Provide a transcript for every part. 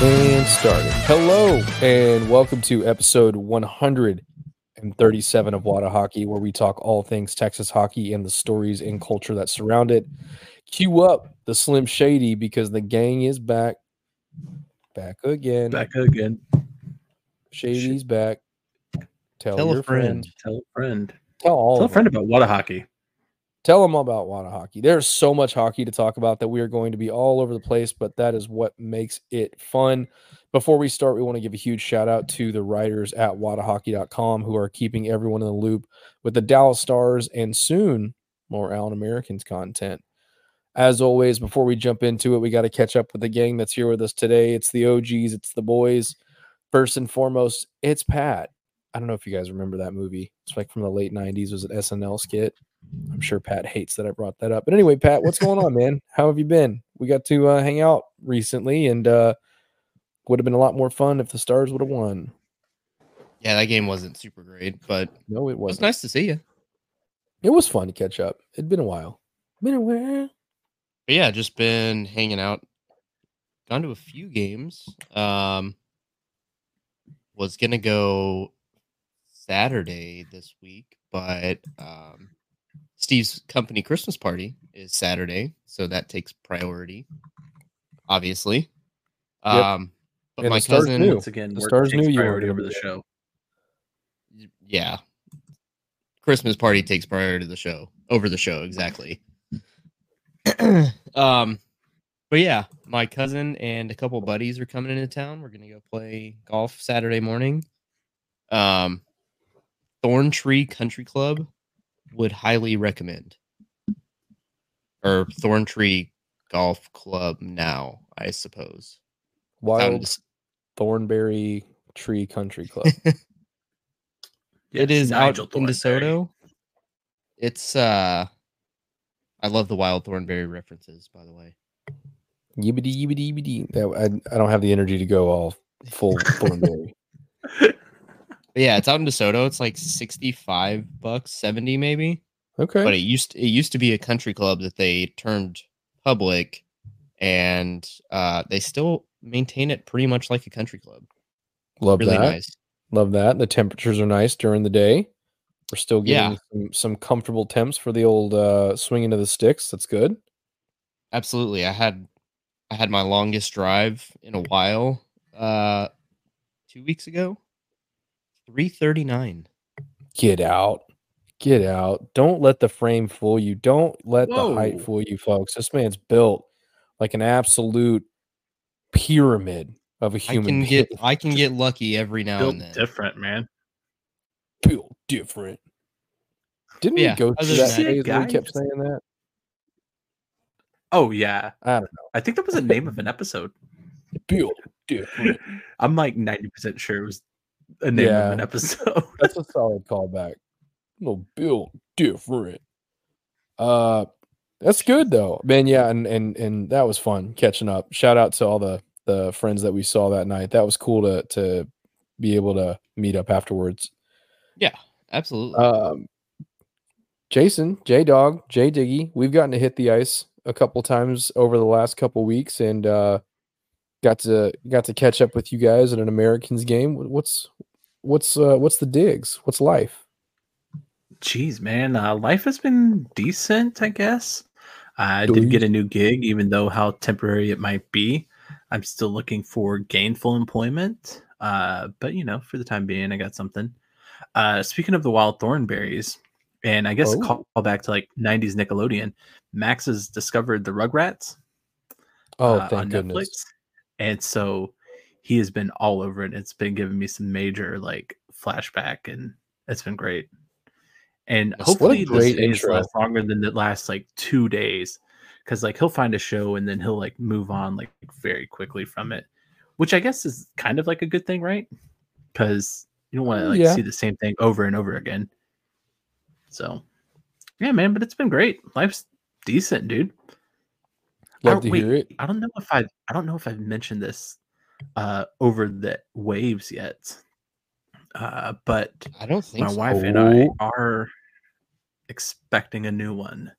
And started. Hello, and welcome to episode 137 of Whatahockey, where we talk all things Texas hockey and the stories and culture that surround it. Cue up the Slim Shady because the gang is back. Back again. Back again. Shady's back. Tell, Tell your a friend. friend. Tell a friend. Tell all Tell a of them. friend about water hockey. Tell them about Whatahockey. There's so much hockey to talk about that we are going to be all over the place, but that is what makes it fun. Before we start, we want to give a huge shout out to the writers at whatahockey.com who are keeping everyone in the loop with the Dallas Stars and soon more Allen Americans content. As always, before we jump into it, we got to catch up with the gang that's here with us today. It's the OGs, it's the boys. First and foremost, it's Pat. I don't know if you guys remember that movie. It's like from the late 90s. It was an SNL skit. I'm sure Pat hates that I brought that up. But anyway, Pat, what's going on, man? How have you been? We got to uh, hang out recently and uh would have been a lot more fun if the Stars would have won. Yeah, that game wasn't super great, but it No, it was wasn't. nice to see you. It was fun to catch up. It'd been a while. Been a while. But yeah, just been hanging out. Gone to a few games. Um was gonna go Saturday this week, but um Steve's company Christmas party is Saturday, so that takes priority, obviously. Yep. Um but And my the Stars cousin knew. Once again, The Stars takes knew you were priority over the show. yeah. Christmas party takes priority to the show over the show exactly. Um but yeah my cousin and a couple buddies are coming into town. We're gonna go play golf saturday morning. Um thorn tree country club would highly recommend. Or thorn tree golf club now i suppose. Found Wild this- Thornberry Tree Country Club. it Yes, is Nigel out in DeSoto. It's uh I love the wild thornberry references, by the way. yibbity yibbity yibbity. That I, I don't have the energy to go all full Thornberry. Yeah, it's out in DeSoto. It's like 65 bucks, 70 maybe. Okay. But it used it used to be a country club that they turned public and uh they still maintain it pretty much like a country club. Love Really that. nice. Love that. The temperatures are nice during the day. We're still Yeah. getting some, some comfortable temps for the old uh, swinging of the sticks. That's good. Absolutely. I had I had my longest drive in a while uh 2 weeks ago. 339. Get out. Get out. Don't let the frame fool you. Don't let the height fool you, folks. This man's built like an absolute pyramid of a human I can being. get I can get lucky every now Built and then. different, man. built different. Didn't Yeah, we go other through that that- phase where we kept saying that? Oh yeah, I don't know. I think that was the name of an episode. Built different. I'm like 90 percent sure it was a name Yeah. of an episode. That's a solid callback. No, built different. Uh, that's good though, man. Yeah, and and and that was fun catching up. Shout out to all the the friends that we saw that night. That was cool to to be able to meet up afterwards. Yeah, absolutely. Um, Jason, J Dog, J Diggy, we've gotten to hit the ice a couple times over the last couple weeks, and uh, got to got to catch up with you guys at an Americans game. What's what's uh, what's the digs? What's life? Jeez, man, uh, life has been decent, I guess. I Do did you? get a new gig, even though how temporary it might be. I'm still looking for gainful employment. Uh, but you know, for the time being, I got something. Uh, speaking of the wild thornberries, and I guess Oh. call, call back to like '90s Nickelodeon. Max has discovered the Rugrats Oh, uh, thank goodness. Netflix, and so he has been all over it. It's been giving me some major like flashback, and it's been great. And That's- hopefully, this is intro. last longer than it lasts like two days, because like he'll find a show and then he'll like move on like very quickly from it, which I guess is kind of like a good thing, right? Because you don't want to like Yeah. see the same thing over and over again. So, yeah, man, but it's been great. Life's decent, dude. Love I- to wait, hear it. I don't know if I I don't know if I've mentioned this uh over the waves yet. Uh but I don't think my so. wife and I are expecting a new one.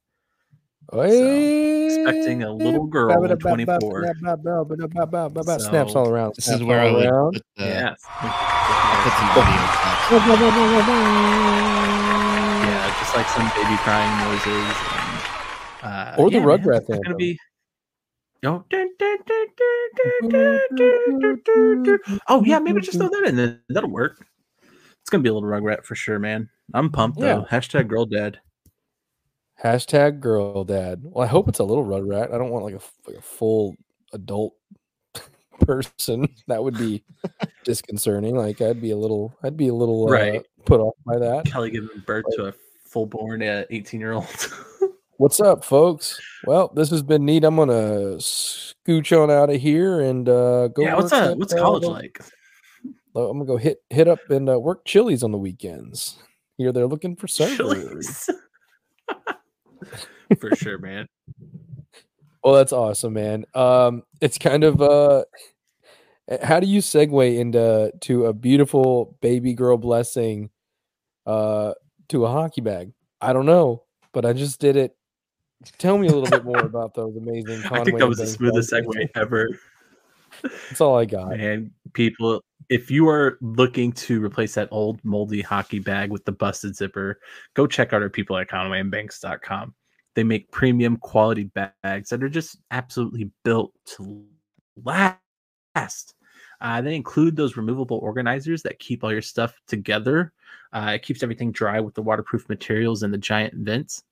So, expecting a little girl in 24. Snaps all around. This is where I would put the, yes. put some oh. audio Yeah, just like some baby crying noises. And, uh, or the yeah, Rugrat thing. going to be. Oh. oh, yeah, maybe just throw that in. That'll work. It's going to be a little Rugrat for sure, man. I'm pumped though. Hashtag girl dad. Hashtag girl dad. Well, I hope it's a little rugrat. I don't want like a like a full adult person. That would be disconcerting. Like I'd be a little, I'd be a little uh, Right. put off by that. Kelly giving birth to a full born uh, 18 year old. What's up, folks? Well, this has been neat. I'm gonna scooch on out of here and uh, go. yeah, what's uh, what's uh, college like? I'm gonna go hit hit up and uh, work Chili's on the weekends. Here they're looking for servers. For sure, man. Well, that's awesome, man. Um, it's kind of uh, how do you segue into to a beautiful baby girl blessing, uh, to a hockey bag? I don't know, but I just did it. Tell me a little bit more about those amazing. I think that was the smoothest segue ever. That's all I got. And people, if you are looking to replace that old moldy hockey bag with the busted zipper, go check out our people at ConwayandBanks.com. They make premium quality bags that are just absolutely built to last. Uh, they include those removable organizers that keep all your stuff together. Uh, it keeps everything dry with the waterproof materials and the giant vents.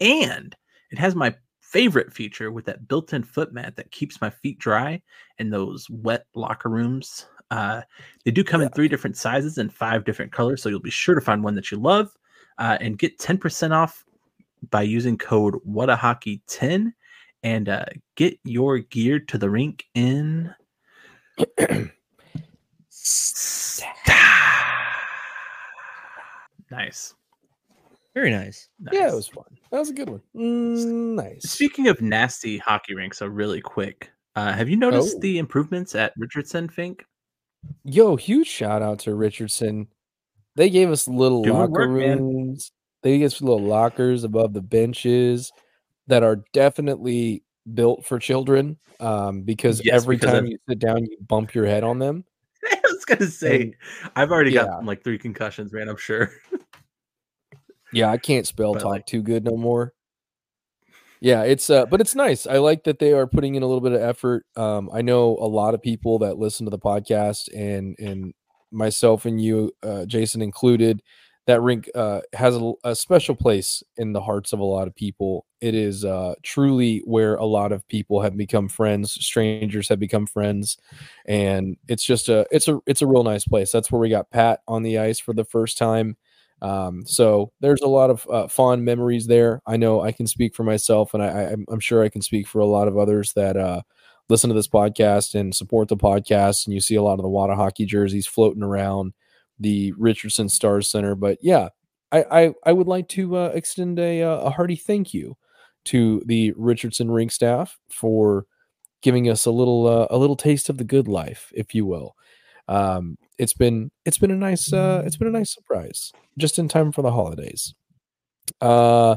And it has my favorite feature with that built-in foot mat that keeps my feet dry in those wet locker rooms. Uh, they do come in three different sizes and five different colors, so you'll be sure to find one that you love uh, and get 10% off by using code WhatAHockey10 and uh, get your gear to the rink in nice. Very nice. Yeah, it was fun. That was a good one. Mm, nice. Speaking of nasty hockey rinks, so really quick, uh, have you noticed Oh. the improvements at Richardson Fink? Yo, huge shout out to Richardson. They gave us little Doing locker work, man. rooms. They gave us little lockers above the benches that are definitely built for children. Um, because Yes, every because time I've- you sit down, you bump your head on them. I was gonna say, And- I've already yeah. got like three concussions, man. I'm sure. Yeah, I can't spell But, talk like- too good no more. Yeah, it's uh but it's nice. I like that they are putting in a little bit of effort. Um I know a lot of people that listen to the podcast and and myself and you uh Jason included that rink uh has a, a special place in the hearts of a lot of people. It is uh truly where a lot of people have become friends, strangers have become friends and it's just a it's a it's a real nice place. That's where we got Pat on the ice for the first time. Um, so there's a lot of uh, fond memories there. I know I can speak for myself, and I, I'm sure I can speak for a lot of others that uh, listen to this podcast and support the podcast. And you see a lot of the Whatahockey jerseys floating around the Richardson Stars Center. But yeah, I I, I would like to uh, extend a uh, a hearty thank you to the Richardson rink staff for giving us a little uh, a little taste of the good life, if you will. Um, it's been it's been a nice uh, it's been a nice surprise just in time for the holidays. Uh,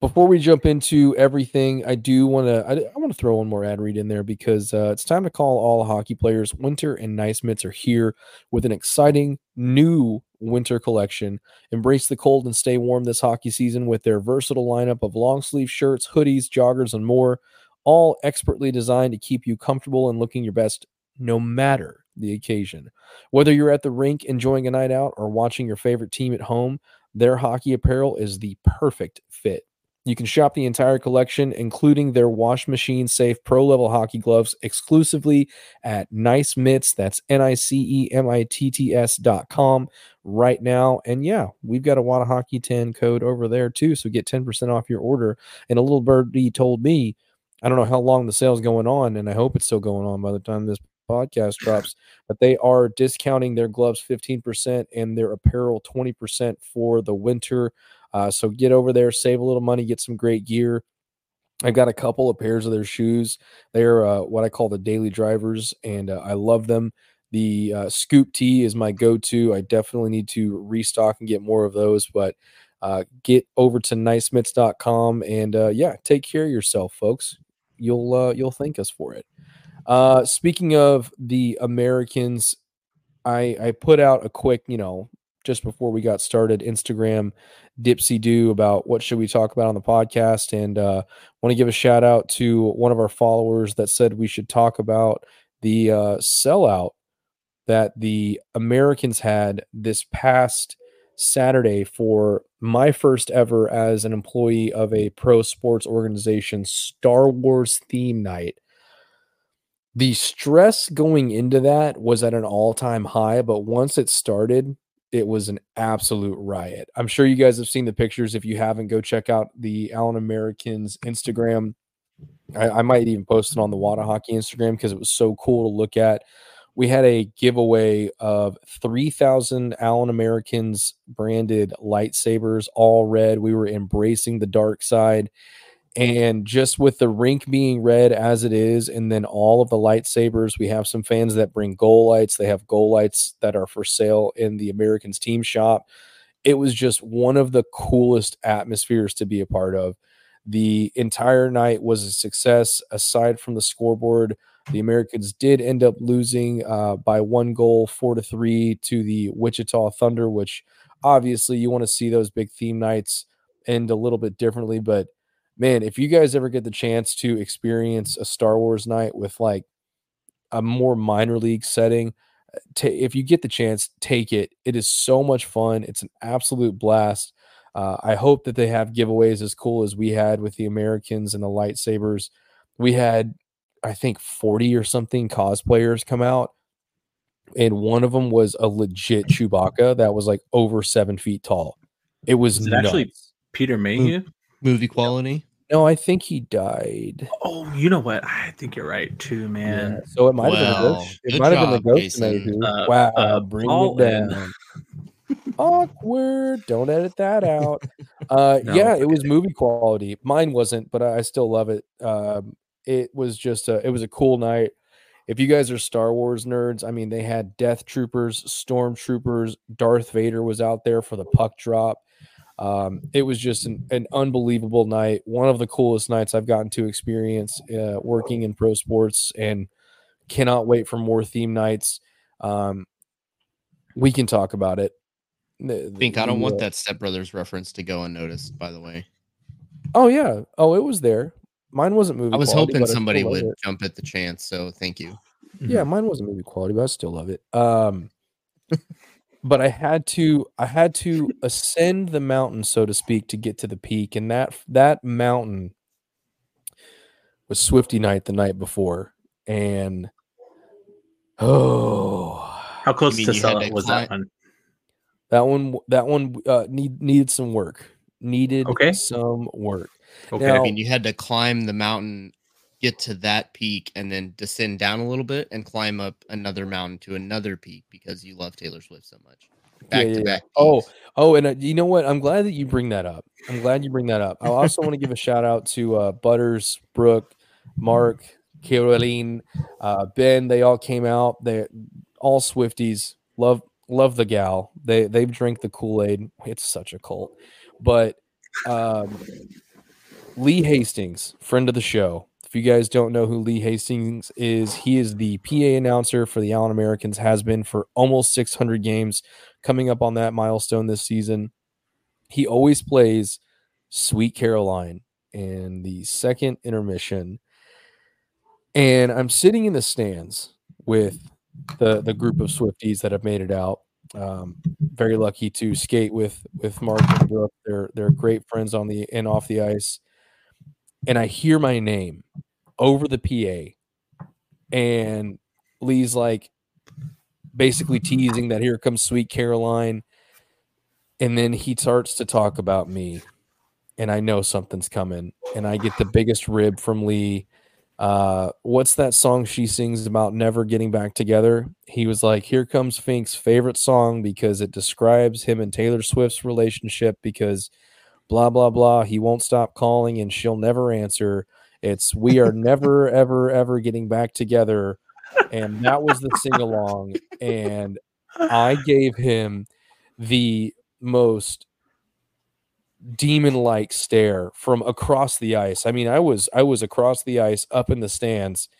before we jump into everything, I do want to I, I want to throw one more ad read in there because uh, it's time to call all hockey players. Winter and Nice Mitts are here with an exciting new winter collection. Embrace the cold and stay warm this hockey season with their versatile lineup of long sleeve shirts, hoodies, joggers, and more, all expertly designed to keep you comfortable and looking your best no matter the occasion. Whether you're at the rink enjoying a night out or watching your favorite team at home, their hockey apparel is the perfect fit. You can shop the entire collection, including their wash machine safe pro level hockey gloves, exclusively at Nice Mitts. That's N I C E M I T T S dot com right now. And yeah, we've got a Whatahockey 10 code over there too. So get 10% off your order. And a little birdie told me, I don't know how long the sale's going on, and I hope it's still going on by the time this podcast drops, but they are discounting their gloves 15% and their apparel 20% for the winter. Uh, so get over there, save a little money, get some great gear. I've got a couple of pairs of their shoes. They're uh, what I call the daily drivers, and uh, I love them. The uh, Scoop T is my go-to. I definitely need to restock and get more of those, but uh, get over to nicemitts.com and uh, yeah, take care of yourself, folks. You'll uh, you'll thank us for it. Uh, speaking of the Americans, I I put out a quick, you know, just before we got started, Instagram dipsy do about what should we talk about on the podcast, and uh, want to give a shout out to one of our followers that said we should talk about the uh, sellout that the Americans had this past Saturday for my first ever as an employee of a pro sports organization Star Wars theme night. The stress going into that was at an all time high, but once it started, it was an absolute riot. I'm sure you guys have seen the pictures. If you haven't, go check out the Allen Americans Instagram. I, I might even post it on the Whatahockey Instagram because it was so cool to look at we had a giveaway of 3,000 Allen Americans branded lightsabers, all red. We were embracing the dark side. And just with the rink being red as it is, and then all of the lightsabers, we have some fans that bring goal lights. They have goal lights that are for sale in the Americans team shop. It was just one of the coolest atmospheres to be a part of. The entire night was a success, aside from the scoreboard the Americans did end up losing uh, by one goal, four to three, to the Wichita Thunder, which obviously you want to see those big theme nights end a little bit differently. But man, if you guys ever get the chance to experience a Star Wars night with like a more minor league setting, uh, t- if you get the chance, take it. It is so much fun. It's an absolute blast. Uh, I hope that they have giveaways as cool as we had with the Americans and the lightsabers. We had I think 40 or something cosplayers come out. And one of them was a legit Chewbacca that was like over seven feet tall. It was, was it actually Peter Mayhew? Movie quality? No, I think he died. Oh, you know what? I think you're right too, man. Yeah, so it might well, have been the ghost. It might have been the ghost Mayhew. Uh, wow, uh, bring it down. Awkward. Don't edit that out. Uh, no, yeah, it was movie quality. Mine wasn't, but I still love it. Um, it was just a it was a cool night. If you guys are Star Wars nerds, I mean, they had Death Troopers, Stormtroopers, Darth Vader was out there for the puck drop. Um, it was just an, an, unbelievable night. One of the coolest nights I've gotten to experience uh, working in pro sports, and cannot wait for more theme nights. Um, we can talk about it. I think I don't want that Step Brothers reference to go unnoticed. By the way. Oh yeah. Oh, it was there. Mine wasn't movie. I was quality, hoping somebody would it. jump at the chance, so thank you. Yeah, mm-hmm. mine wasn't movie quality, but I still love it. Um, but I had to I had to ascend the mountain, so to speak, to get to the peak, and that that mountain was Swifty night the night before, and oh, how close to sell was climb? that one? That one, that one uh, need needed some work. Needed okay. some work. Okay. Now, I mean, you had to climb the mountain, get to that peak, and then descend down a little bit and climb up another mountain to another peak because you love Taylor Swift so much. Back yeah, to back. Oh, oh, and uh, you know what? I'm glad that you bring that up. I'm glad you bring that up. I also want to give a shout out to uh, Butters, Brooke, Mark, Caroline, uh, Ben. They all came out. They all Swifties. Love love the gal. They they've drank the Kool Aid. It's such a cult, but um, Lee Hastings, friend of the show. If you guys don't know who Lee Hastings is, he is the PA announcer for the Allen Americans, has been for almost 600 games, coming up on that milestone this season. He always plays Sweet Caroline in the second intermission. And I'm sitting in the stands with the the group of Swifties that have made it out. Um, very lucky to skate with with Mark and Brooke. They're they're great friends on the and off the ice and I hear my name over the PA, and Lee's like basically teasing that here comes Sweet Caroline, and then he starts to talk about me, and I know something's coming, and I get the biggest rib from Lee. Uh, what's that song she sings about never getting back together? He was like, Here comes Fink's favorite song because it describes him and Taylor Swift's relationship because blah blah blah. He won't stop calling, and she'll never answer. It's we are never ever ever getting back together, and that was the sing along. And I gave him the most demon like stare from across the ice. I mean, I was I was across the ice up in the stands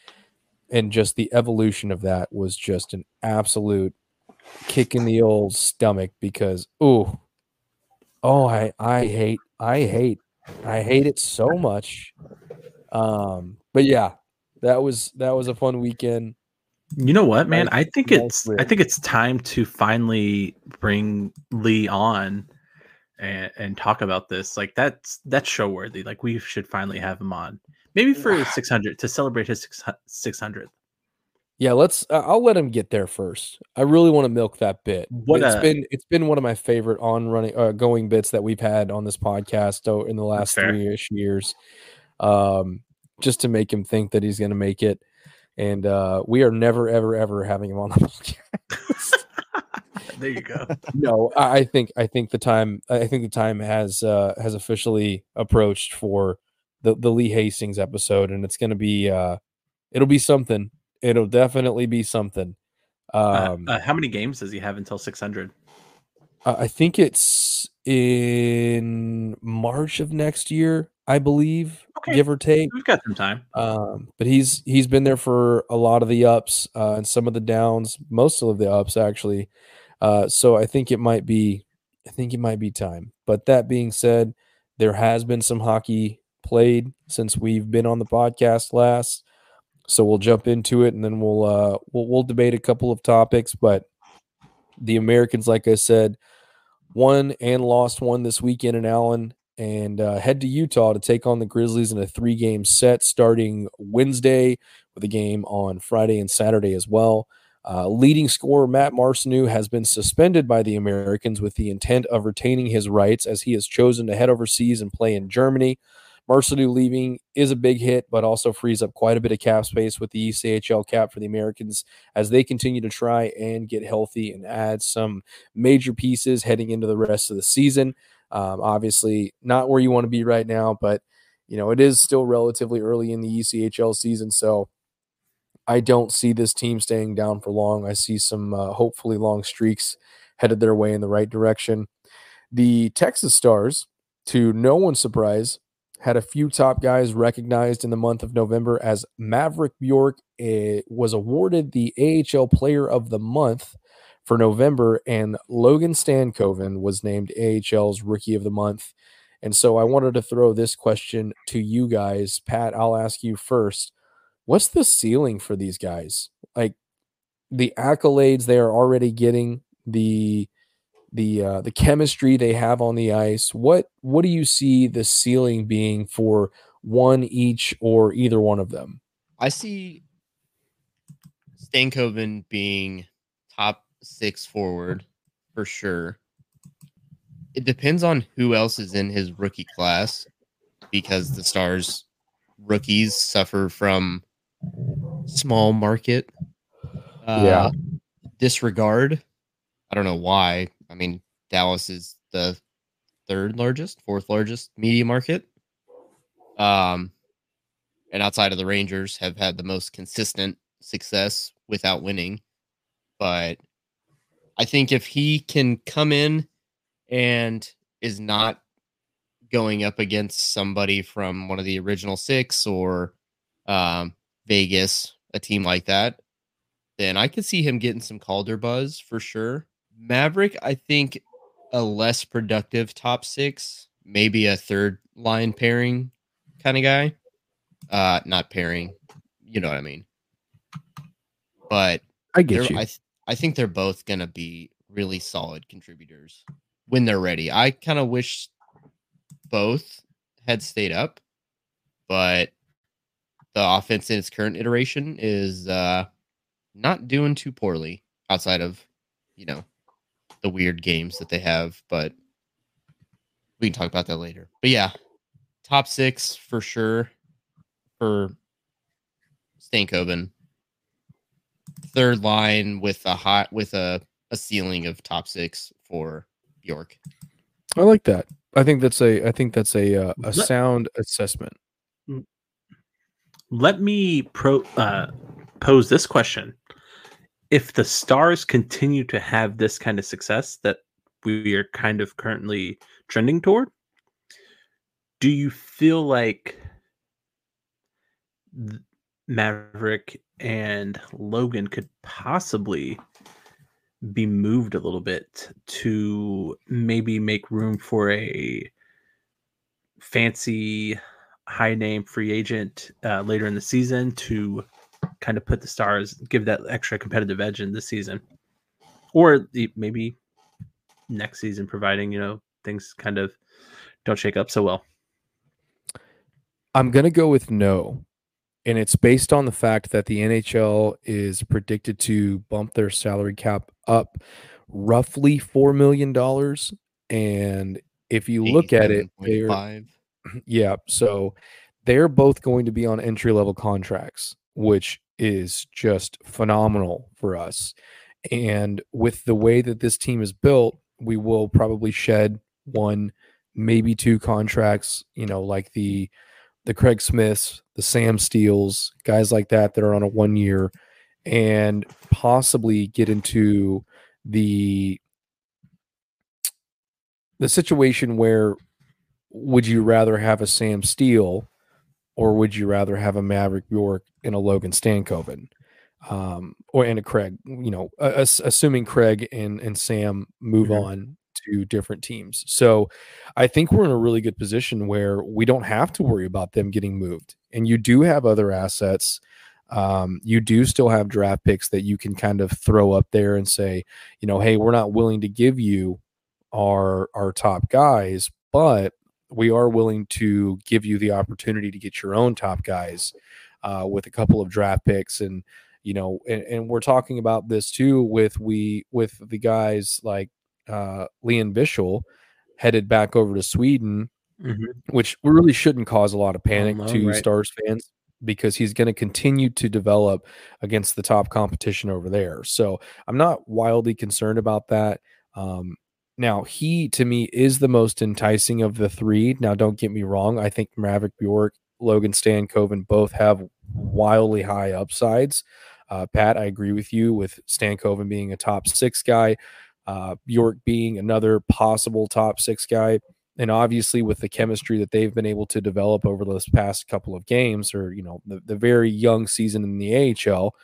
and just the evolution of that was just an absolute kick in the old stomach because oh oh I I hate I hate I hate it so much. Um but yeah, that was that was a fun weekend. You know what, man? I think it's I think it's time to finally bring Lee on and, and talk about this. Like that's that's show worthy. Like we should finally have him on. Maybe for 600 to celebrate his 600th. Yeah, let's. Uh, I'll let him get there first. I really want to milk that bit. What it's a- been it's been one of my favorite on running uh, going bits that we've had on this podcast oh, in the last three ish years. Um, just to make him think that he's going to make it, and uh, we are never ever ever having him on the podcast. There you go. no, I I think I think the time I think the time has uh, has officially approached for the the Lee Hastings episode, and it's going to be uh, it'll be something. It'll definitely be something. Uh, Um, uh, how many games does he have until 600? Uh, I think it's in March of next year, I believe, Okay. give or take. We've got some time. Um, but he's he's been there for a lot of the ups uh, and some of the downs, most of the ups actually. Uh, so I think it might be, I think it might be time. But that being said, there has been some hockey played since we've been on the podcast last. So we'll jump into it and then we'll uh, we'll we'll debate a couple of topics. But the Americans, like I said, won and lost one this weekend in Allen and uh, head to Utah to take on the Grizzlies in a three game set starting Wednesday with a game on Friday and Saturday as well. Uh, leading scorer Matt Marcinew has been suspended by the Americans with the intent of retaining his rights as he has chosen to head overseas and play in Germany. Marcinew leaving is a big hit, but also frees up quite a bit of cap space with the ECHL cap for the Americans as they continue to try and get healthy and add some major pieces heading into the rest of the season. Um, obviously, not where you want to be right now, but you know it is still relatively early in the ECHL season, so I don't see this team staying down for long. I see some uh, hopefully long streaks headed their way in the right direction. The Texas Stars, to no one's surprise, had a few top guys recognized in the month of November as Maverick Bourque eh, was awarded the AHL Player of the Month for November, and Logan Stankoven was named AHL's Rookie of the Month. And so I wanted to throw this question to you guys. Pat, I'll ask you first. What's the ceiling for these guys? Like the accolades they are already getting, the the uh, the chemistry they have on the ice. What what do you see the ceiling being for one each or either one of them? I see Stankoven being top six forward for sure. It depends on who else is in his rookie class because the Stars rookies suffer from small market uh, Yeah. disregard. I don't know why. I mean, Dallas is the third largest, fourth largest media market. Um, and outside of the Rangers, have had the most consistent success without winning. But I think if he can come in and is not going up against somebody from one of the original six or um, Vegas, a team like that, then I could see him getting some Calder buzz for sure. Maverick, I think a less productive top six, maybe a third line pairing kind of guy. Uh, not pairing, you know what I mean. But I they're, I, th- I think they're both gonna be really solid contributors when they're ready. I kind of wish both had stayed up, but the offense in its current iteration is uh, not doing too poorly outside of you know the weird games that they have. But we can talk about that later. But yeah, top six for sure for Stankoven. Third line with a hot with a, a ceiling of top six for Bourque. I like that. I think that's a I think that's a uh, a Let- sound assessment. Let me pro uh, pose this question: If the Stars continue to have this kind of success that we are kind of currently trending toward, do you feel like Maverick and Logan could possibly be moved a little bit to maybe make room for a fancy high name free agent uh, later in the season to kind of put the stars give that extra competitive edge in this season or the, maybe next season providing you know things kind of don't shake up so well I'm going to go with no. And it's based on the fact that the NHL is predicted to bump their salary cap up roughly $4 million. And if you look at it, they're, yeah, so they're both going to be on entry level contracts, which is just phenomenal for us. And with the way that this team is built, we will probably shed one, maybe two contracts, you know, like the the Craig Smiths, the Sam Steels, guys like that that are on a one year, and possibly get into the the situation where would you rather have a Sam Steel or would you rather have a Maverick York and a Logan Stankoven? Um, or and a Craig, you know, uh, assuming Craig and, and Sam move Mhm. on to different teams. So I think we're in a really good position where we don't have to worry about them getting moved. And you do have other assets. Um, you do still have draft picks that you can kind of throw up there and say, you know, hey, we're not willing to give you our our top guys, but we are willing to give you the opportunity to get your own top guys uh, with a couple of draft picks and you know and, and we're talking about this too with we with the guys like uh Lian Bichsel headed back over to Sweden which really shouldn't cause a lot of panic to right. Stars fans because he's going to continue to develop against the top competition over there. So I'm not wildly concerned about that. Um, now he to me is the most enticing of the three. Now don't get me wrong, I think Maverick Bourque, Logan Stankoven both have wildly high upsides. Uh, Pat, I agree with you with Stankoven being a top six guy, uh, Bourque being another possible top six guy and obviously with the chemistry that they've been able to develop over those past couple of games or you know the, the very young season in the AHL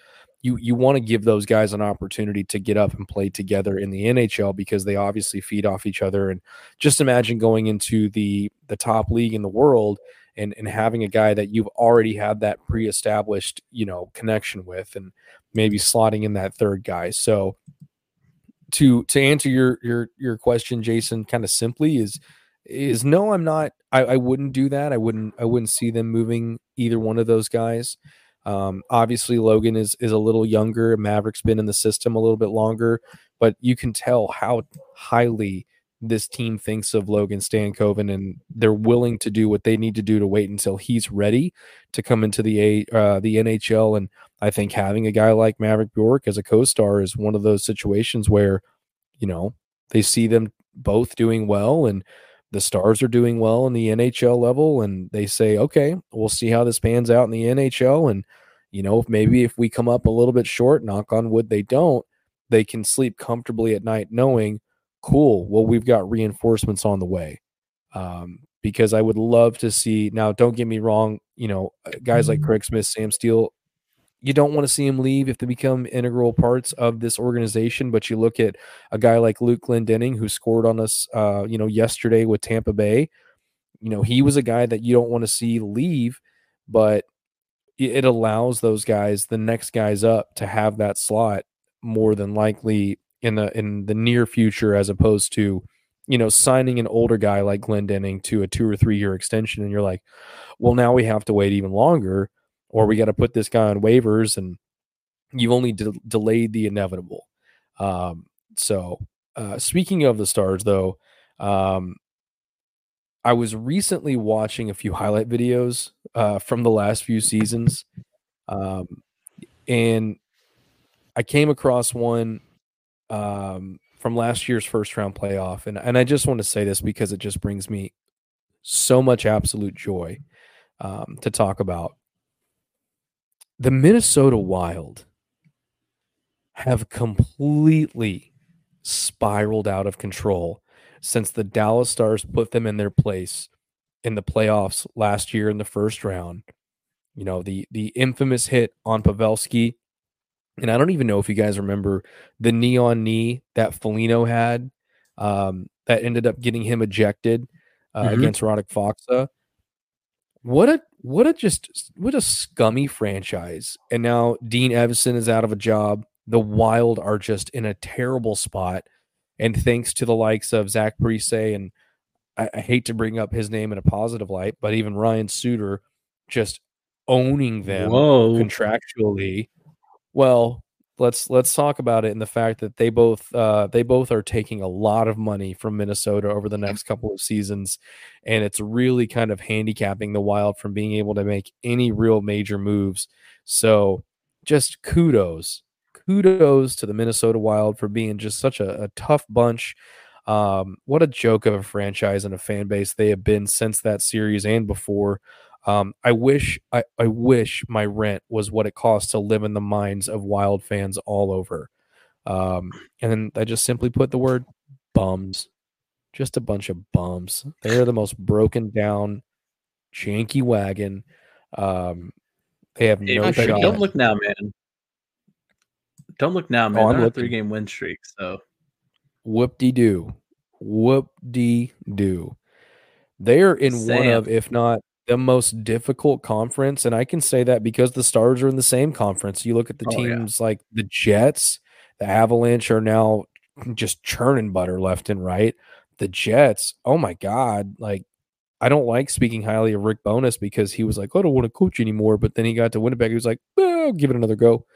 you you want to give those guys an opportunity to get up and play together in the NHL because they obviously feed off each other. And just imagine going into the the top league in the world and and having a guy that you've already had that pre-established you know connection with and maybe slotting in that third guy. So to to answer your your your question jason kind of simply is is no i'm not I, I wouldn't do that. I wouldn't i wouldn't see them moving either one of those guys um obviously logan is is a little younger maverick's been in the system a little bit longer but you can tell how highly this team thinks of logan stankoven and they're willing to do what they need to do to wait until he's ready to come into the a uh, the nhl and i think having a guy like maverick bourque as a co-star is one of those situations where you know they see them both doing well and the stars are doing well in the NHL level and they say, okay, we'll see how this pans out in the NHL. And, you know, maybe if we come up a little bit short, knock on wood, they don't, they can sleep comfortably at night knowing, cool, well, we've got reinforcements on the way. Um, because I would love to see now, don't get me wrong, you know, guys like Craig Smith, Sam Steel, you don't want to see them leave if they become integral parts of this organization. But you look at a guy like Luke Glendening, who scored on us, uh, you know, yesterday with Tampa Bay. You know, he was a guy that you don't want to see leave, but it it allows those guys, the next guys up, to have that slot more than likely in the in the near future, as opposed to, you know, signing an older guy like Glendening to a two or three year extension, and you're like, well, now we have to wait even longer or we got to put this guy on waivers and you've only de- delayed the inevitable um, so uh, speaking of the stars though um, i was recently watching a few highlight videos uh, from the last few seasons um, and i came across one um, from last year's first round playoff, and and I just want to say this because it just brings me so much absolute joy um, to talk about. The Minnesota Wild have completely spiraled out of control since the Dallas Stars put them in their place in the playoffs last year in the first round. You know, the the infamous hit on Pavelski. And I don't even know if you guys remember the knee on knee that Foligno had um, that ended up getting him ejected uh, Mhm. against Radek Faksa. What a what a just what a scummy franchise. And now Dean Evason is out of a job. The Wild are just in a terrible spot. And thanks to the likes of Zach Parise and I, I hate to bring up his name in a positive light, but even Ryan Suter just owning them Whoa. contractually. Well, let's let's talk about it and the fact that they both uh, they both are taking a lot of money from Minnesota over the next couple of seasons, and it's really kind of handicapping the Wild from being able to make any real major moves. So, just kudos, kudos to the Minnesota Wild for being just such a, a tough bunch. Um, what a joke of a franchise and a fan base they have been since that series and before. Um, I wish I, I wish my rent was what it costs to live in the minds of wild fans all over. Um, and then I just simply put the word bums. Just a bunch of bums. They're the most broken down, janky wagon. Um, they have Hey, no shot. don't look now, man. Don't look now, man. Oh, I'm on a three game win streak. So Whoop de doo. Whoop de doo. They are in one of, if not the most difficult conference. And I can say that because the Stars are in the same conference. You look at the Oh, yeah. teams like the Jets, the Avalanche are now just churning butter left and right. The Jets, oh my God. Like, I don't like speaking highly of Rick Bowness because he was like, I don't want to coach anymore. But then he got to Winnipeg. He was like, well, I'll give it another go.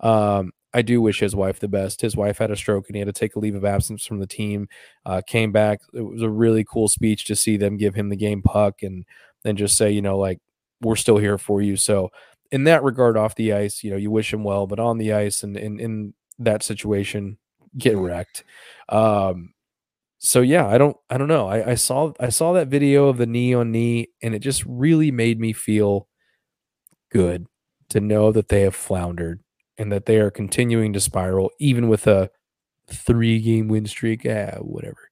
Um, I do wish his wife the best. His wife had a stroke and he had to take a leave of absence from the team. Uh, came back. It was a really cool speech to see them give him the game puck and then just say, you know, like we're still here for you. So in that regard, off the ice, you know, you wish him well, but on the ice and in in that situation, get wrecked. Um, so yeah, I don't I don't know. I, I saw I saw that video of the knee on knee, and it just really made me feel good to know that they have floundered and that they are continuing to spiral, even with a three game win streak. Ah, whatever.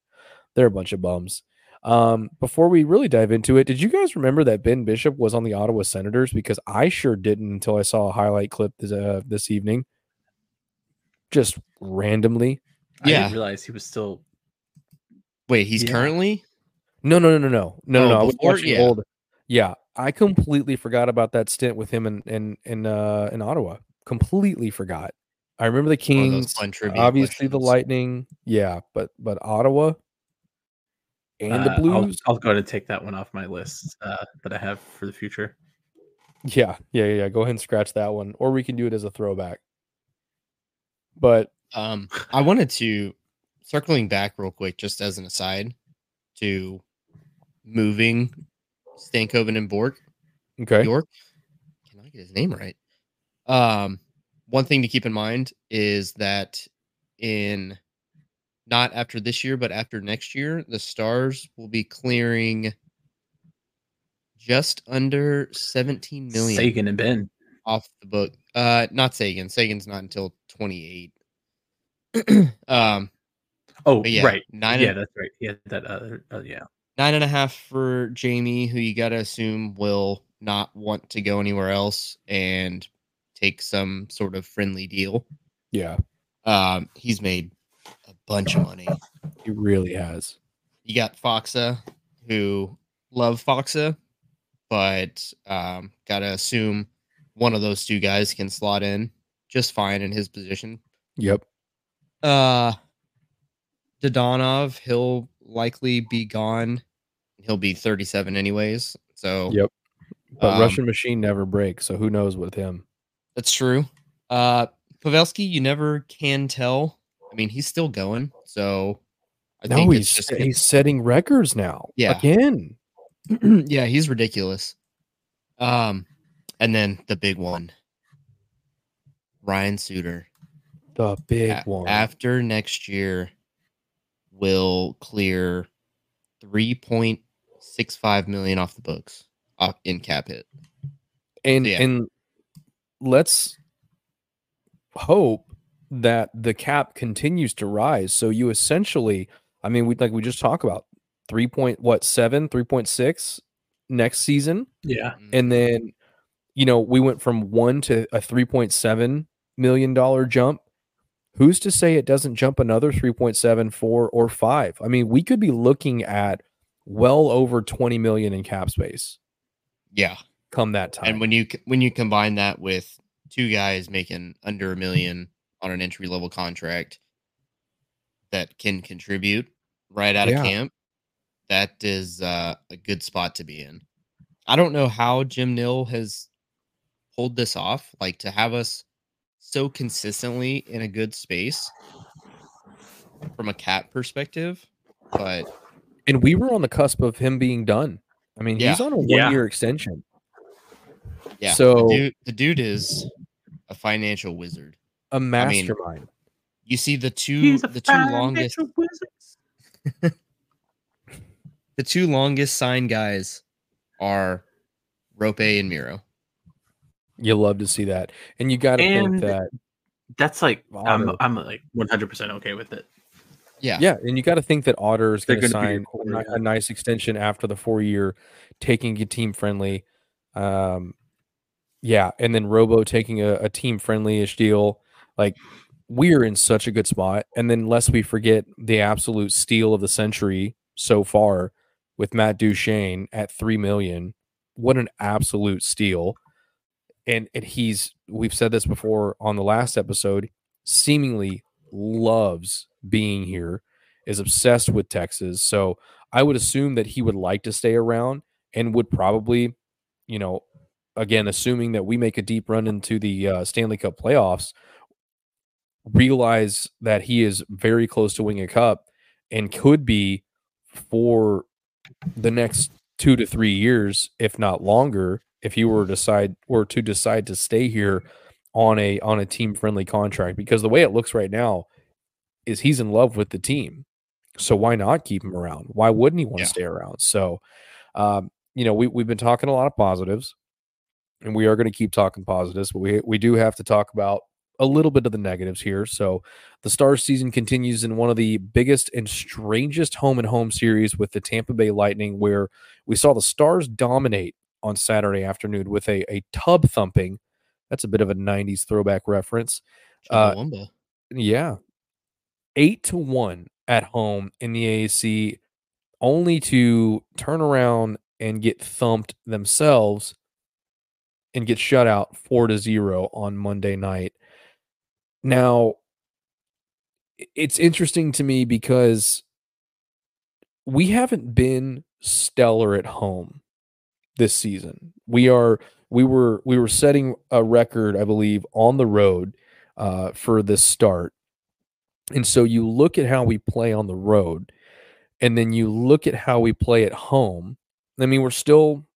They're a bunch of bums. Um, before we really dive into it, did you guys remember that Ben Bishop was on the Ottawa Senators? Because I sure didn't until I saw a highlight clip this, uh, this evening. Just randomly. I Yeah. didn't realize he was still. Wait, he's Yeah. currently No, no, no, no, no, no, Oh, no. I was before? watching Yeah. old. Yeah, I completely forgot about that stint with him in in in uh, in Ottawa. Completely forgot. I remember the One of those Kings, fun trivia obviously the. Lightning. Yeah, but but Ottawa and the uh, I'll- Blues. I'll, go ahead and take that one off my list uh, that I have for the future. Yeah, yeah, yeah, yeah. Go ahead and scratch that one, or we can do it as a throwback. But Um, I wanted to circling back real quick, just as an aside, to moving Stankoven and Bork okay, York. Can I get his name right? Um, one thing to keep in mind is that in not after this year, but after next year, the Stars will be clearing just under 17 million Seguin and Benn. off the book. Uh, not Seguin. Seguin's not until 28. um, Oh, yeah, right. nine yeah, and- that's right. Yeah, that other. Uh, yeah. nine and a half for Jamie, who you got to assume will not want to go anywhere else and take some sort of friendly deal. yeah, Um, he's made a bunch of money. he really has. You got Faksa, who love Faksa, but um, got to assume one of those two guys can slot in just fine in his position. Yep. Uh, Dadonov, he'll likely be gone. He'll be 37 anyways. So Yep. But Um, Russian machine never breaks, so who knows with him? That's true. Uh Pavelski, you never can tell. I mean, he's still going, so I no, think he's just he's setting records now. Yeah. again. yeah, he's ridiculous. Um, and then the big one, Ryan Suter. The big A- one. After next year, will clear 3.65 million off the books in cap hit. And Yeah. and let's hope that the cap continues to rise. So you essentially, I mean, we like we just talked about three point what seven, three point six next season. Yeah. and mm-hmm. then you know we went from one to a 3.7 million dollar jump who's to say it doesn't jump another 3.7 4 or 5 i mean we could be looking at well over 20 million in cap space yeah. come that time And when you when you combine that with two guys making under a million on an entry level contract that can contribute right out Yeah. of camp, that is uh, a good spot to be in. I don't know how Jim Nill has pulled this off, like to have us so consistently in a good space from a cap perspective, but and we were on the cusp of him being done i mean he's on a one Yeah. year extension yeah, so the dude, the dude is a financial wizard. A mean, mastermind You see the two the two longest the two longest signed guys are Roope and Miro. you love to see that and you got to think that That's like I'm I'm like 100 percent okay with it. Yeah. Yeah, and you got to think that Otter is going to gonna be your sign core, a, yeah. nice extension after the four year, taking a team friendly. Um, yeah, and then Robo taking a, a team friendly ish deal. Like we're in such a good spot, and then lest we forget the absolute steal of the century so far with Matt Duchene at three million. What an absolute steal! And and he's we've said this before on the last episode. Seemingly loves being here, is obsessed with Texas. So I would assume that he would like to stay around and would probably, you know, again, assuming that we make a deep run into the uh, Stanley Cup playoffs, realize that he is very close to winning a cup and could be for the next two to three years, if not longer, if he were to decide or to decide to stay here on a on a team friendly contract. Because the way it looks right now is he's in love with the team. So why not keep him around? Why wouldn't he want Yeah. to stay around? So um, you know, we we've been talking a lot of positives and we are going to keep talking positives, but we we do have to talk about a little bit of the negatives here. So the Stars season continues in one of the biggest and strangest home and home series with the Tampa Bay Lightning, where we saw the Stars dominate on Saturday afternoon with a, a tub thumping. That's a bit of a 90s throwback reference. Uh, Yeah. Eight to one at home in the AAC, only to turn around and get thumped themselves and get shut out four to zero on Monday night. Now, it's interesting to me because we haven't been stellar at home this season. We are we were we were setting a record, I believe, on the road uh, for this start. And so you look at how we play on the road, and then you look at how we play at home. I mean, we're still,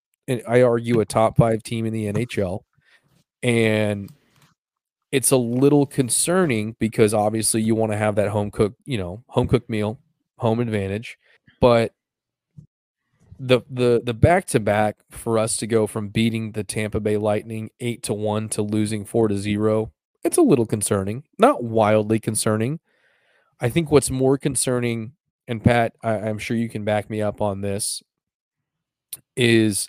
I argue, a top five team in the NHL, and it's a little concerning because obviously you want to have that home cooked, you know, home cooked meal, home advantage, but the the the back to back for us to go from beating the Tampa Bay Lightning eight to one to losing four to zero, it's a little concerning. Not wildly concerning. I think what's more concerning, and Pat, I, I'm sure you can back me up on this, is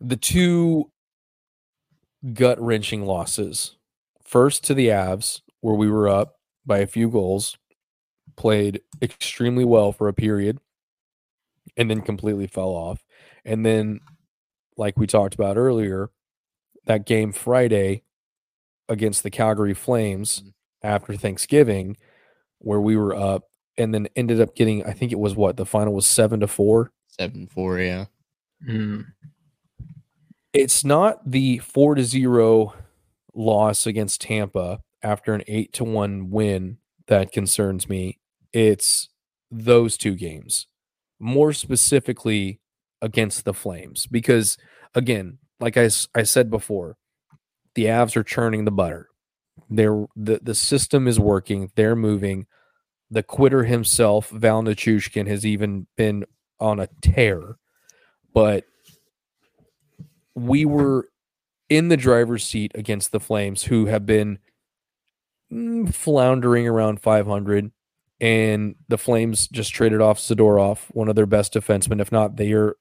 the two gut wrenching losses. First to the Avs, where we were up by a few goals, played extremely well for a period, and then completely fell off. And then, like we talked about earlier, that game Friday against the Calgary Flames Mhm. after Thanksgiving, where we were up and then ended up getting, I think it was what the final was seven to four. Seven four, yeah. Mm. It's not the four to zero loss against Tampa after an eight to one win that concerns me. It's those two games, more specifically against the Flames, because again, like I, I said before, the Avs are churning the butter. They're the the system is working. They're moving. the quitter himself, Val Nichushkin, has even been on a tear. But we were in the driver's seat against the Flames, who have been mm, floundering around 500. And the Flames just traded off Zadorov, one of their best defensemen, if not their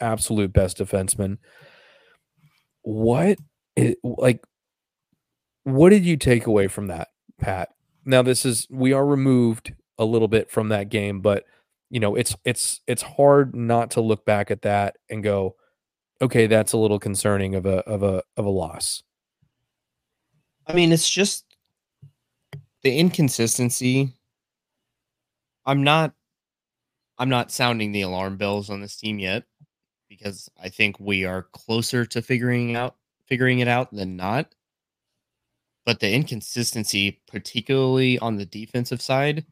absolute best defenseman. What, like, what did you take away from that, Pat? Now, this is we are removed a little bit from that game, but you know, it's it's it's hard not to look back at that and go, okay, that's a little concerning of a of a of a loss. I mean, it's just the inconsistency. I'm not I'm not sounding the alarm bells on this team yet because I think we are closer to figuring out figuring it out than not. But the inconsistency, particularly on the defensive side,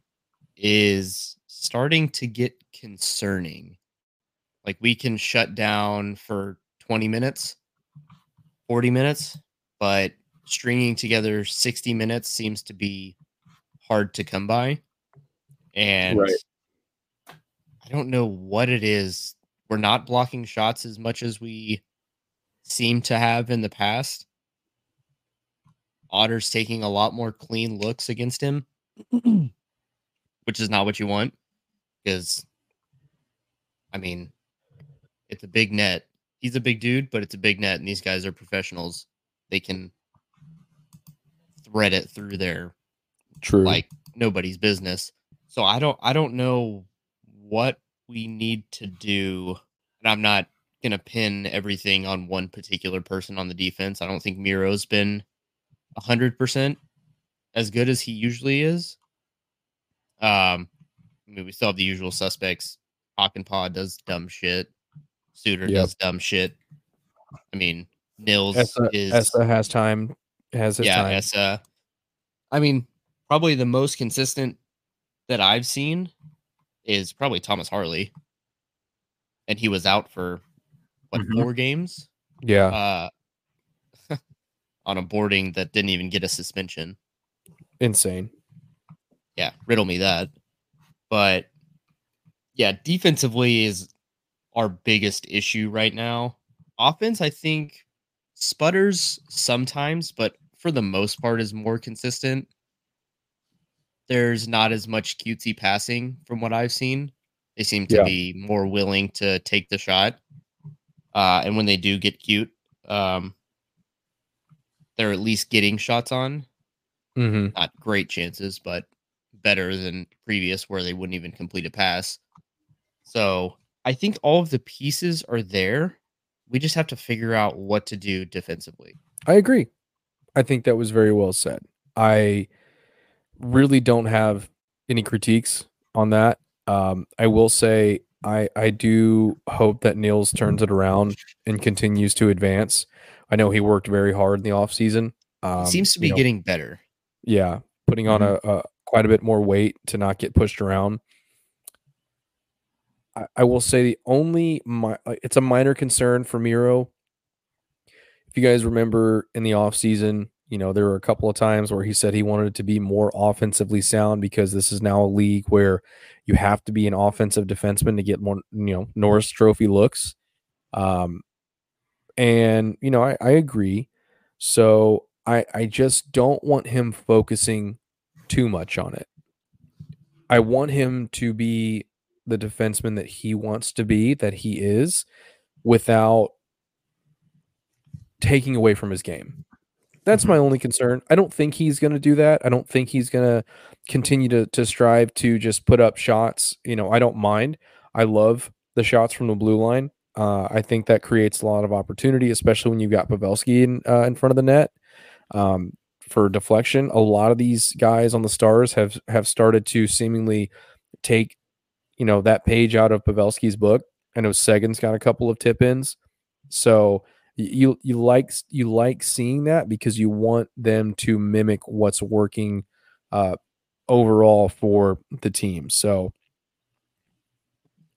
is starting to get concerning. Like we can shut down for 20 minutes, 40 minutes, but stringing together 60 minutes seems to be hard to come by. And right. I don't know what it is. We're not blocking shots as much as we seem to have in the past. Otter's taking a lot more clean looks against him, which is not what you want because, I mean, it's a big net. He's a big dude, but it's a big net, and these guys are professionals. They can thread it through there, true, like nobody's business. So I don't, I don't know what we need to do, and I'm not gonna pin everything on one particular person on the defense. I don't think Miro's been hundred percent as good as he usually is. Um, I mean, we still have the usual suspects. Hakanpää does dumb shit. Suter yep. does dumb shit. I mean, Nils Esa, is Esa has time. Has his yeah, time. Esa. I mean, probably the most consistent that I've seen is probably Thomas Harley, and he was out for what mm-hmm. four games? Yeah. Uh, on a boarding that didn't even get a suspension. Insane. Yeah, riddle me that. But yeah, defensively is our biggest issue right now. Offense, I think, sputters sometimes, but for the most part is more consistent. There's not as much cutesy passing from what I've seen. They seem to yeah. be more willing to take the shot. Uh, and when they do get cute, um, they're at least getting shots on. Mm-hmm. Not great chances, but better than previous where they wouldn't even complete a pass. So I think all of the pieces are there. We just have to figure out what to do defensively. I agree. I think that was very well said. I really don't have any critiques on that. Um, I will say I I do hope that Nils turns it around and continues to advance. I know he worked very hard in the off season. Um, seems to be know, getting better. Yeah, putting on mm-hmm. a, a, quite a bit more weight to not get pushed around. I, will say the only my it's a minor concern for Miro. If you guys remember in the offseason, you know, there were a couple of times where he said he wanted to be more offensively sound because this is now a league where you have to be an offensive defenseman to get more, you know, Norris Trophy looks. Um, and you know, I, I agree. So I I just don't want him focusing too much on it. I want him to be the defenseman that he wants to be, that he is, without taking away from his game. That's my only concern. I don't think he's going to do that. I don't think he's going to continue to to strive to just put up shots. You know, I don't mind. I love the shots from the blue line. Uh, I think that creates a lot of opportunity, especially when you've got Pavelski in uh, in front of the net. Um, for deflection. A lot of these guys on the stars have have started to seemingly take, you know, that page out of Pavelski's book. I know Seguin's got a couple of tip ins. So you you like you like seeing that because you want them to mimic what's working uh overall for the team. So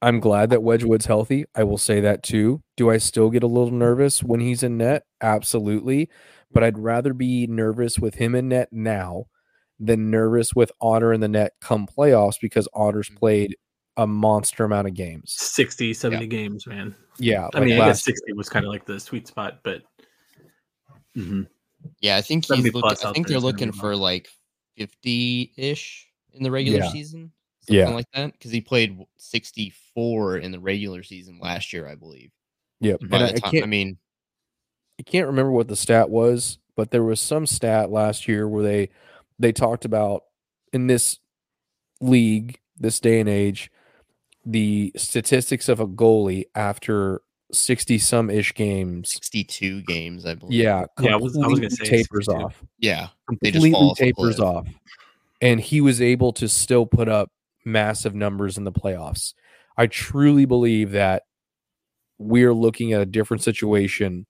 I'm glad that Wedgewood's healthy. I will say that too. Do I still get a little nervous when he's in net? Absolutely but I'd rather be nervous with him in net now than nervous with Otter in the net come playoffs because Otter's Mhm. played a monster amount of games. 60, 70 games, man. Yeah, I like mean, I guess last 60 was kind of like the sweet spot, but Mhm. Yeah, I think he's looking. I think they're looking for like fifty-ish in the regular Yeah. season, something Yeah. like that. Because he played sixty-four in the regular season last year, I believe. yeah. By And I, the I time, can't I mean, I can't remember what the stat was, but there was some stat last year where they they talked about in this league, this day and age, the statistics of a goalie after 60 some ish games. sixty-two games, I believe. Yeah, Yeah, I was- I was gonna completely say tapers 62. off. yeah. They just Completely fall off tapers cliff. off. And he was able to still put up massive numbers in the playoffs. I truly believe that we're looking at a different situation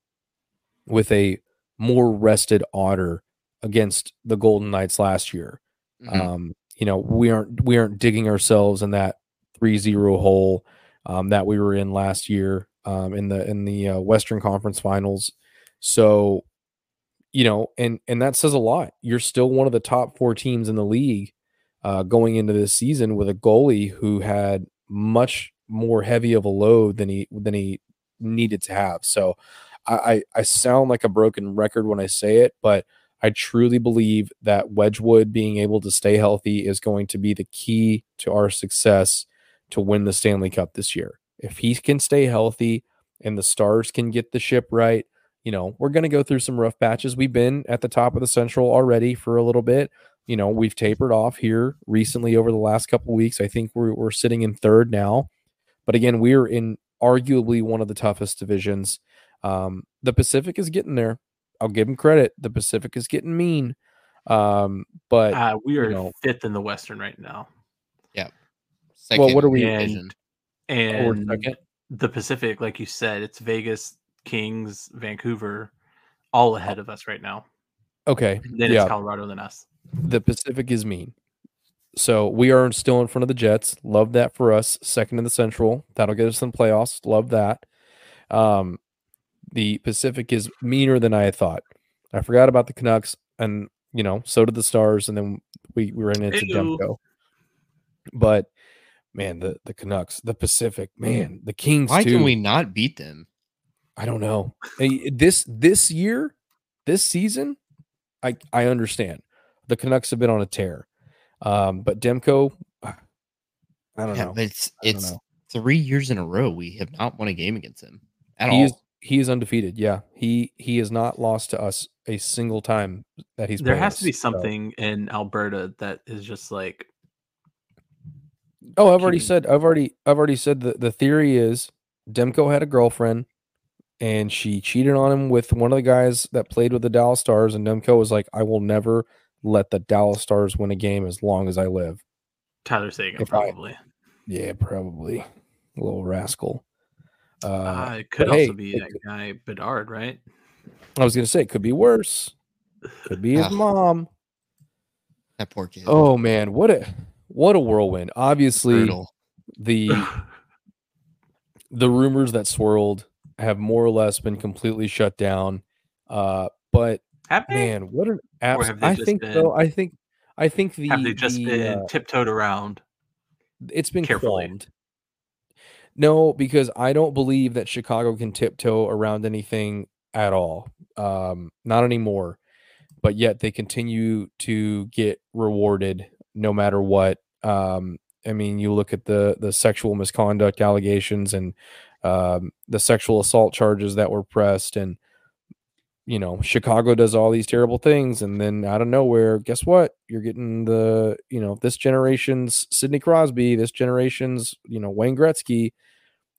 with a more rested otter against the Golden Knights last year. Mhm. Um, you know, we aren't we aren't digging ourselves in that 3-0 hole um, that we were in last year um, in the in the uh, Western Conference Finals. So, you know, and and that says a lot. You're still one of the top four teams in the league uh, going into this season with a goalie who had much more heavy of a load than he than he needed to have. So, I I, I sound like a broken record when I say it, but I truly believe that Wedgewood being able to stay healthy is going to be the key to our success to win the Stanley Cup this year. If he can stay healthy and the Stars can get the ship right, you know, we're going to go through some rough patches. We've been at the top of the Central already for a little bit. You know, we've tapered off here recently over the last couple weeks. I think we're, we're sitting in third now. But again, we're in arguably one of the toughest divisions. Um, the Pacific is getting there. I'll give him credit. The Pacific is getting mean. Um, but Uh, we are know- fifth in the Western right now, Second what are we- and we're the Pacific, like you said, it's Vegas, Kings, Vancouver, all ahead of us right now. Okay. Then yeah. it's Colorado, than us. the Pacific is mean. So we are still in front of the Jets. Love that for us. Second in the Central. That'll get us in the playoffs. Love that. Um, the Pacific is meaner than I had thought. I forgot about the Canucks, and you know, so did the Stars, and then we, we ran into Ew. Demko. But man, the the Canucks, the Pacific, mm. man, the Kings Why too. can we not beat them? I don't know. Eh, hey, This this year, this season, I I understand. The Canucks have been on a tear. Um, but Demko, ah, I don't Yeah, know. it's don't it's know. three years in a row we have not won a game against him at He all. is he is undefeated. Yeah. He he has not lost to us a single time that he's there has us, to be so- something in Alberta that is just like Oh, I've already said I've already I've already said that the theory is Demko had a girlfriend and she cheated on him with one of the guys that played with the Dallas Stars and Demko was like I will never let the Dallas Stars win a game as long as I live. Tyler Seguin, If I- probably. Yeah, probably. A little rascal. Uh, Uh, it could also hey, be it that guy Bedard, right? I was gonna say it could be worse. Could be his Ah. mom. That poor kid. Oh man, what a what a whirlwind. Obviously brutal. the the rumors that swirled have more or less been completely shut down. Uh but man, what an I think been- though, I think I think the, Have they just the, been uh, tiptoed around? it's been carefully? qualmed. No, because I don't believe that Chicago can tiptoe around anything at all. Um, not anymore. But yet they continue to get rewarded no matter what. Um, I mean, you look at the the sexual misconduct allegations and um, the sexual assault charges that were pressed, and you know, Chicago does all these terrible things, and then out of nowhere, guess what? You're getting the you know this generation's Sidney Crosby, this generation's you know Wayne Gretzky.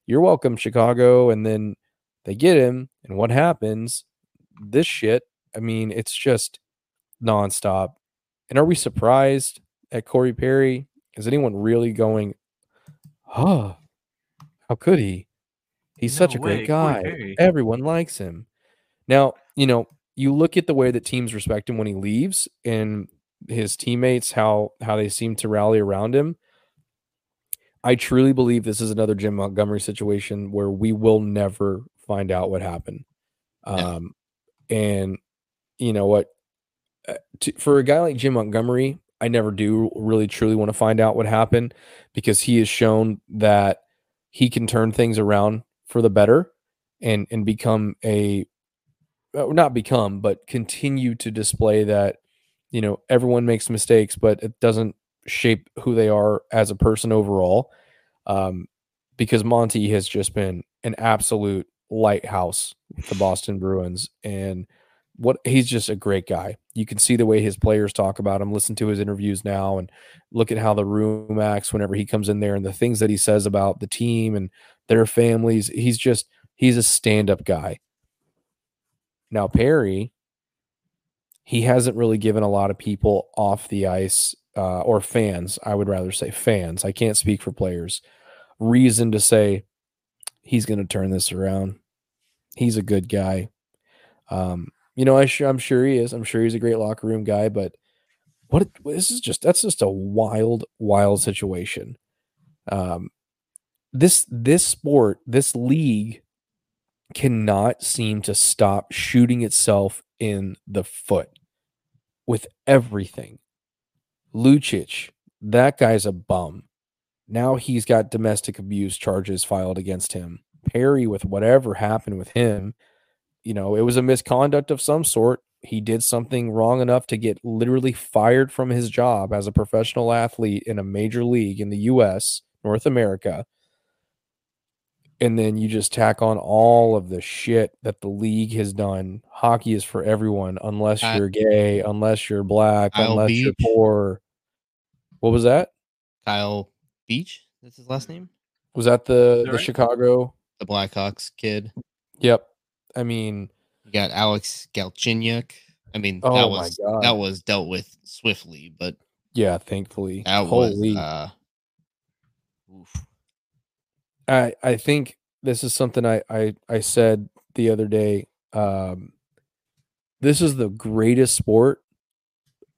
You're welcome, Chicago, and then they get him, and what happens? This shit. I mean, it's just nonstop. And are we surprised at Corey Perry? Is anyone really going, oh, how could he? He's such a way, great guy. Everyone likes him. Now, you know, you look at the way that teams respect him when he leaves and his teammates, how how they seem to rally around him. I truly believe this is another Jim Montgomery situation where we will never find out what happened. No. Um, and you know what? uh, to, for a guy like Jim Montgomery, I never do really truly want to find out what happened because he has shown that he can turn things around for the better and and become a uh, not become but continue to display that you know everyone makes mistakes but it doesn't shape who they are as a person overall um, because Monty has just been an absolute lighthouse with the Boston Bruins and what he's just a great guy. You can see the way his players talk about him, listen to his interviews now and look at how the room acts whenever he comes in there and the things that he says about the team and their families. He's just he's a stand-up guy. Now Perry he hasn't really given a lot of people off the ice uh, or fans, I would rather say fans. I can't speak for players. Reason to say he's going to turn this around. He's a good guy. Um, you know, I am sure he is. I'm sure he's a great locker room guy, but what this is just that's just a wild, wild situation. Um, this this sport, this league cannot seem to stop shooting itself in the foot with everything. Lucic, that guy's a bum. Now he's got domestic abuse charges filed against him. Perry, with whatever happened with him, you know, it was a misconduct of some sort. He did something wrong enough to get literally fired from his job as a professional athlete in a major league in the US, North America. And then you just tack on all of the shit that the league has done. Hockey is for everyone, unless you're gay, unless you're black, Kyle unless Beach. you're poor. What was that? Kyle Beach, that's his last name. Was that the that the right? Chicago? The Blackhawks kid. Yep. I mean, You got Alex Galchenyuk. I mean, Oh that was that was dealt with swiftly, but yeah, thankfully. that Holy was uh oof. I I think this is something I I I said the other day. Um, this is the greatest sport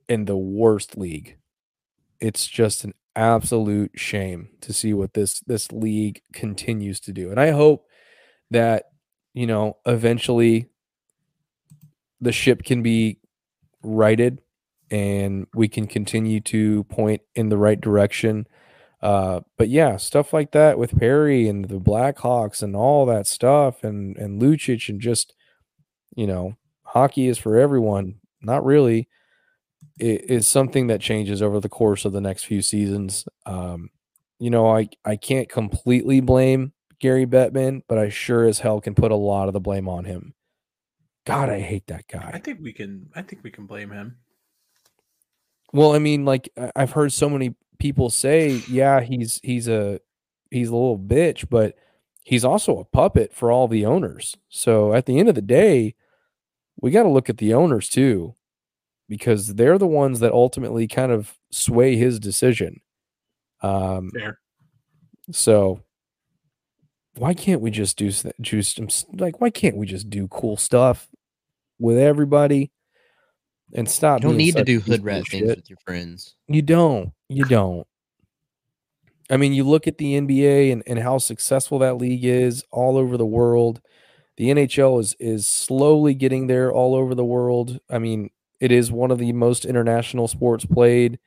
in the worst league. It's just an absolute shame to see what this this league continues to do, and I hope that you know eventually the ship can be righted and we can continue to point in the right direction. Uh, but yeah, stuff like that with Perry and the Blackhawks and all that stuff and and Lucic and just you know, hockey is for everyone. Not really. It is something that changes over the course of the next few seasons. Um, you know, I I can't completely blame Gary Bettman, but I sure as hell can put a lot of the blame on him. God, I hate that guy. I think we can. I think we can blame him. Well, I mean, like I've heard so many people say, yeah, he's he's a he's a little bitch, but he's also a puppet for all the owners. So at the end of the day, we got to look at the owners too, because they're the ones that ultimately kind of sway his decision. Um, Fair. so why can't we just do some like why can't we just do cool stuff with everybody and stop? You don't need to do hood rat things with your friends. You don't. You don't. I mean, you look at the NBA and, and how successful that league is all over the world. The NHL is is slowly getting there all over the world. I mean, it is one of the most international sports played.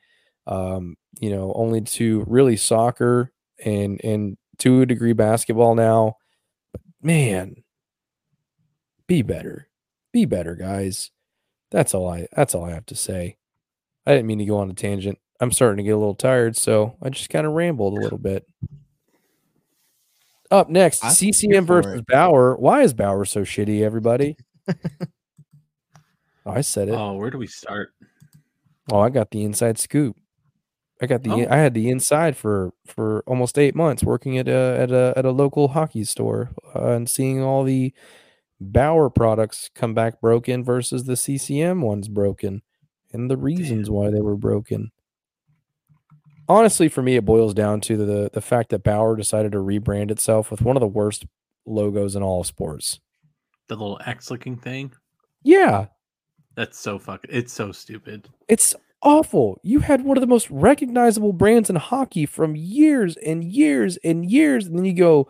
Um, you know, only to really soccer and and to a degree basketball now. But man, be better. Be better, guys. That's all I that's all I have to say. I didn't mean to go on a tangent. I'm starting to get a little tired, so I just kind of rambled a little bit. Up next, I'm CCM versus it. Bauer. Why is Bauer so shitty, everybody? oh, I said it. Oh, where do we start? Oh, I got the inside scoop. I got the Oh. I had the inside for for almost eight months working at a at a at a local hockey store uh, and seeing all the Bauer products come back broken versus the CCM ones broken and the reasons why they were broken. Honestly, for me, it boils down to the the fact that Bauer decided to rebrand itself with one of the worst logos in all of sports. The little X looking thing. Yeah, That's so fucking. It's so stupid. It's awful. You had one of the most recognizable brands in hockey from years and years and years, and then you go,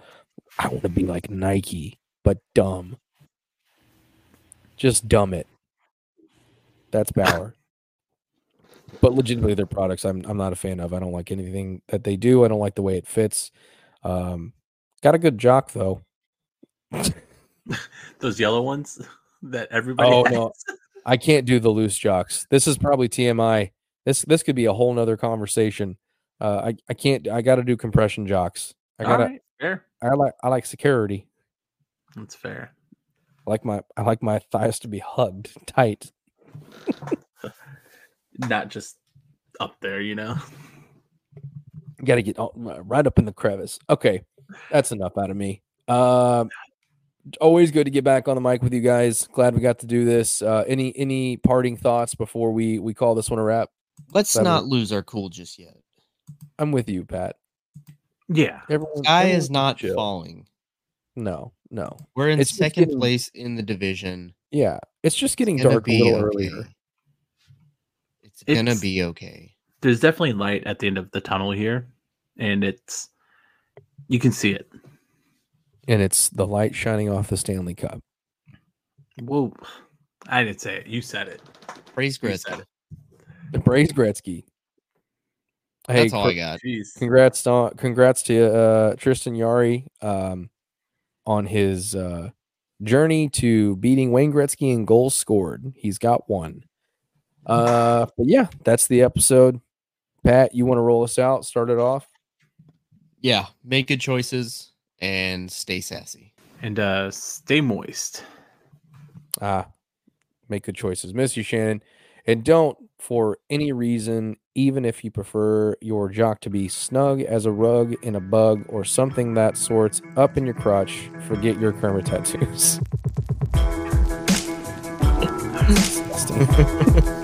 I want to be like Nike, but dumb. Just dumb it. That's Bauer. but legitimately, their products I'm I'm not a fan of. I don't like anything that they do. I don't like the way it fits. Um, got a good jock though. Those yellow ones that everybody. Oh has. no, I can't do the loose jocks. This is probably TMI. This this could be a whole nother conversation. Uh, I I can't. I got to do compression jocks. I gotta. right, fair. I like I like security. That's fair. I like my I like my thighs to be hugged tight. Not just up there, you know. Got to get all, right up in the crevice. Okay, that's enough out of me. Um, always good to get back on the mic with you guys. Glad we got to do this. Uh, any any parting thoughts before we we call this one a wrap? Let's Seven. not lose our cool just yet. I'm with you, Pat. Yeah. Everyone, Sky everyone is not chill. falling. No, no. We're in It's second getting- place in the division. Yeah, it's just getting It's dark a little okay. earlier. It's gonna be okay. There's definitely light at the end of the tunnel here, and it's you can see it. And it's the light shining off the Stanley Cup. Whoa. I didn't say it. You said it. Praise Gretzky. it. Praise Gretzky. Hey, That's all cr- I got. Congrats on congrats to uh, Tristan Jarry um, on his uh, journey to beating Wayne Gretzky in goals scored. He's got one. Uh, but yeah, that's the episode. Pat, you want to roll us out? Start it off. Yeah, make good choices and stay sassy. And uh stay moist. Ah, make good choices. Miss you, Shannon. And don't, for any reason, even if you prefer your jock to be snug as a rug in a bug or something that sorts up in your crotch, forget your Kermit tattoos. Disgusting.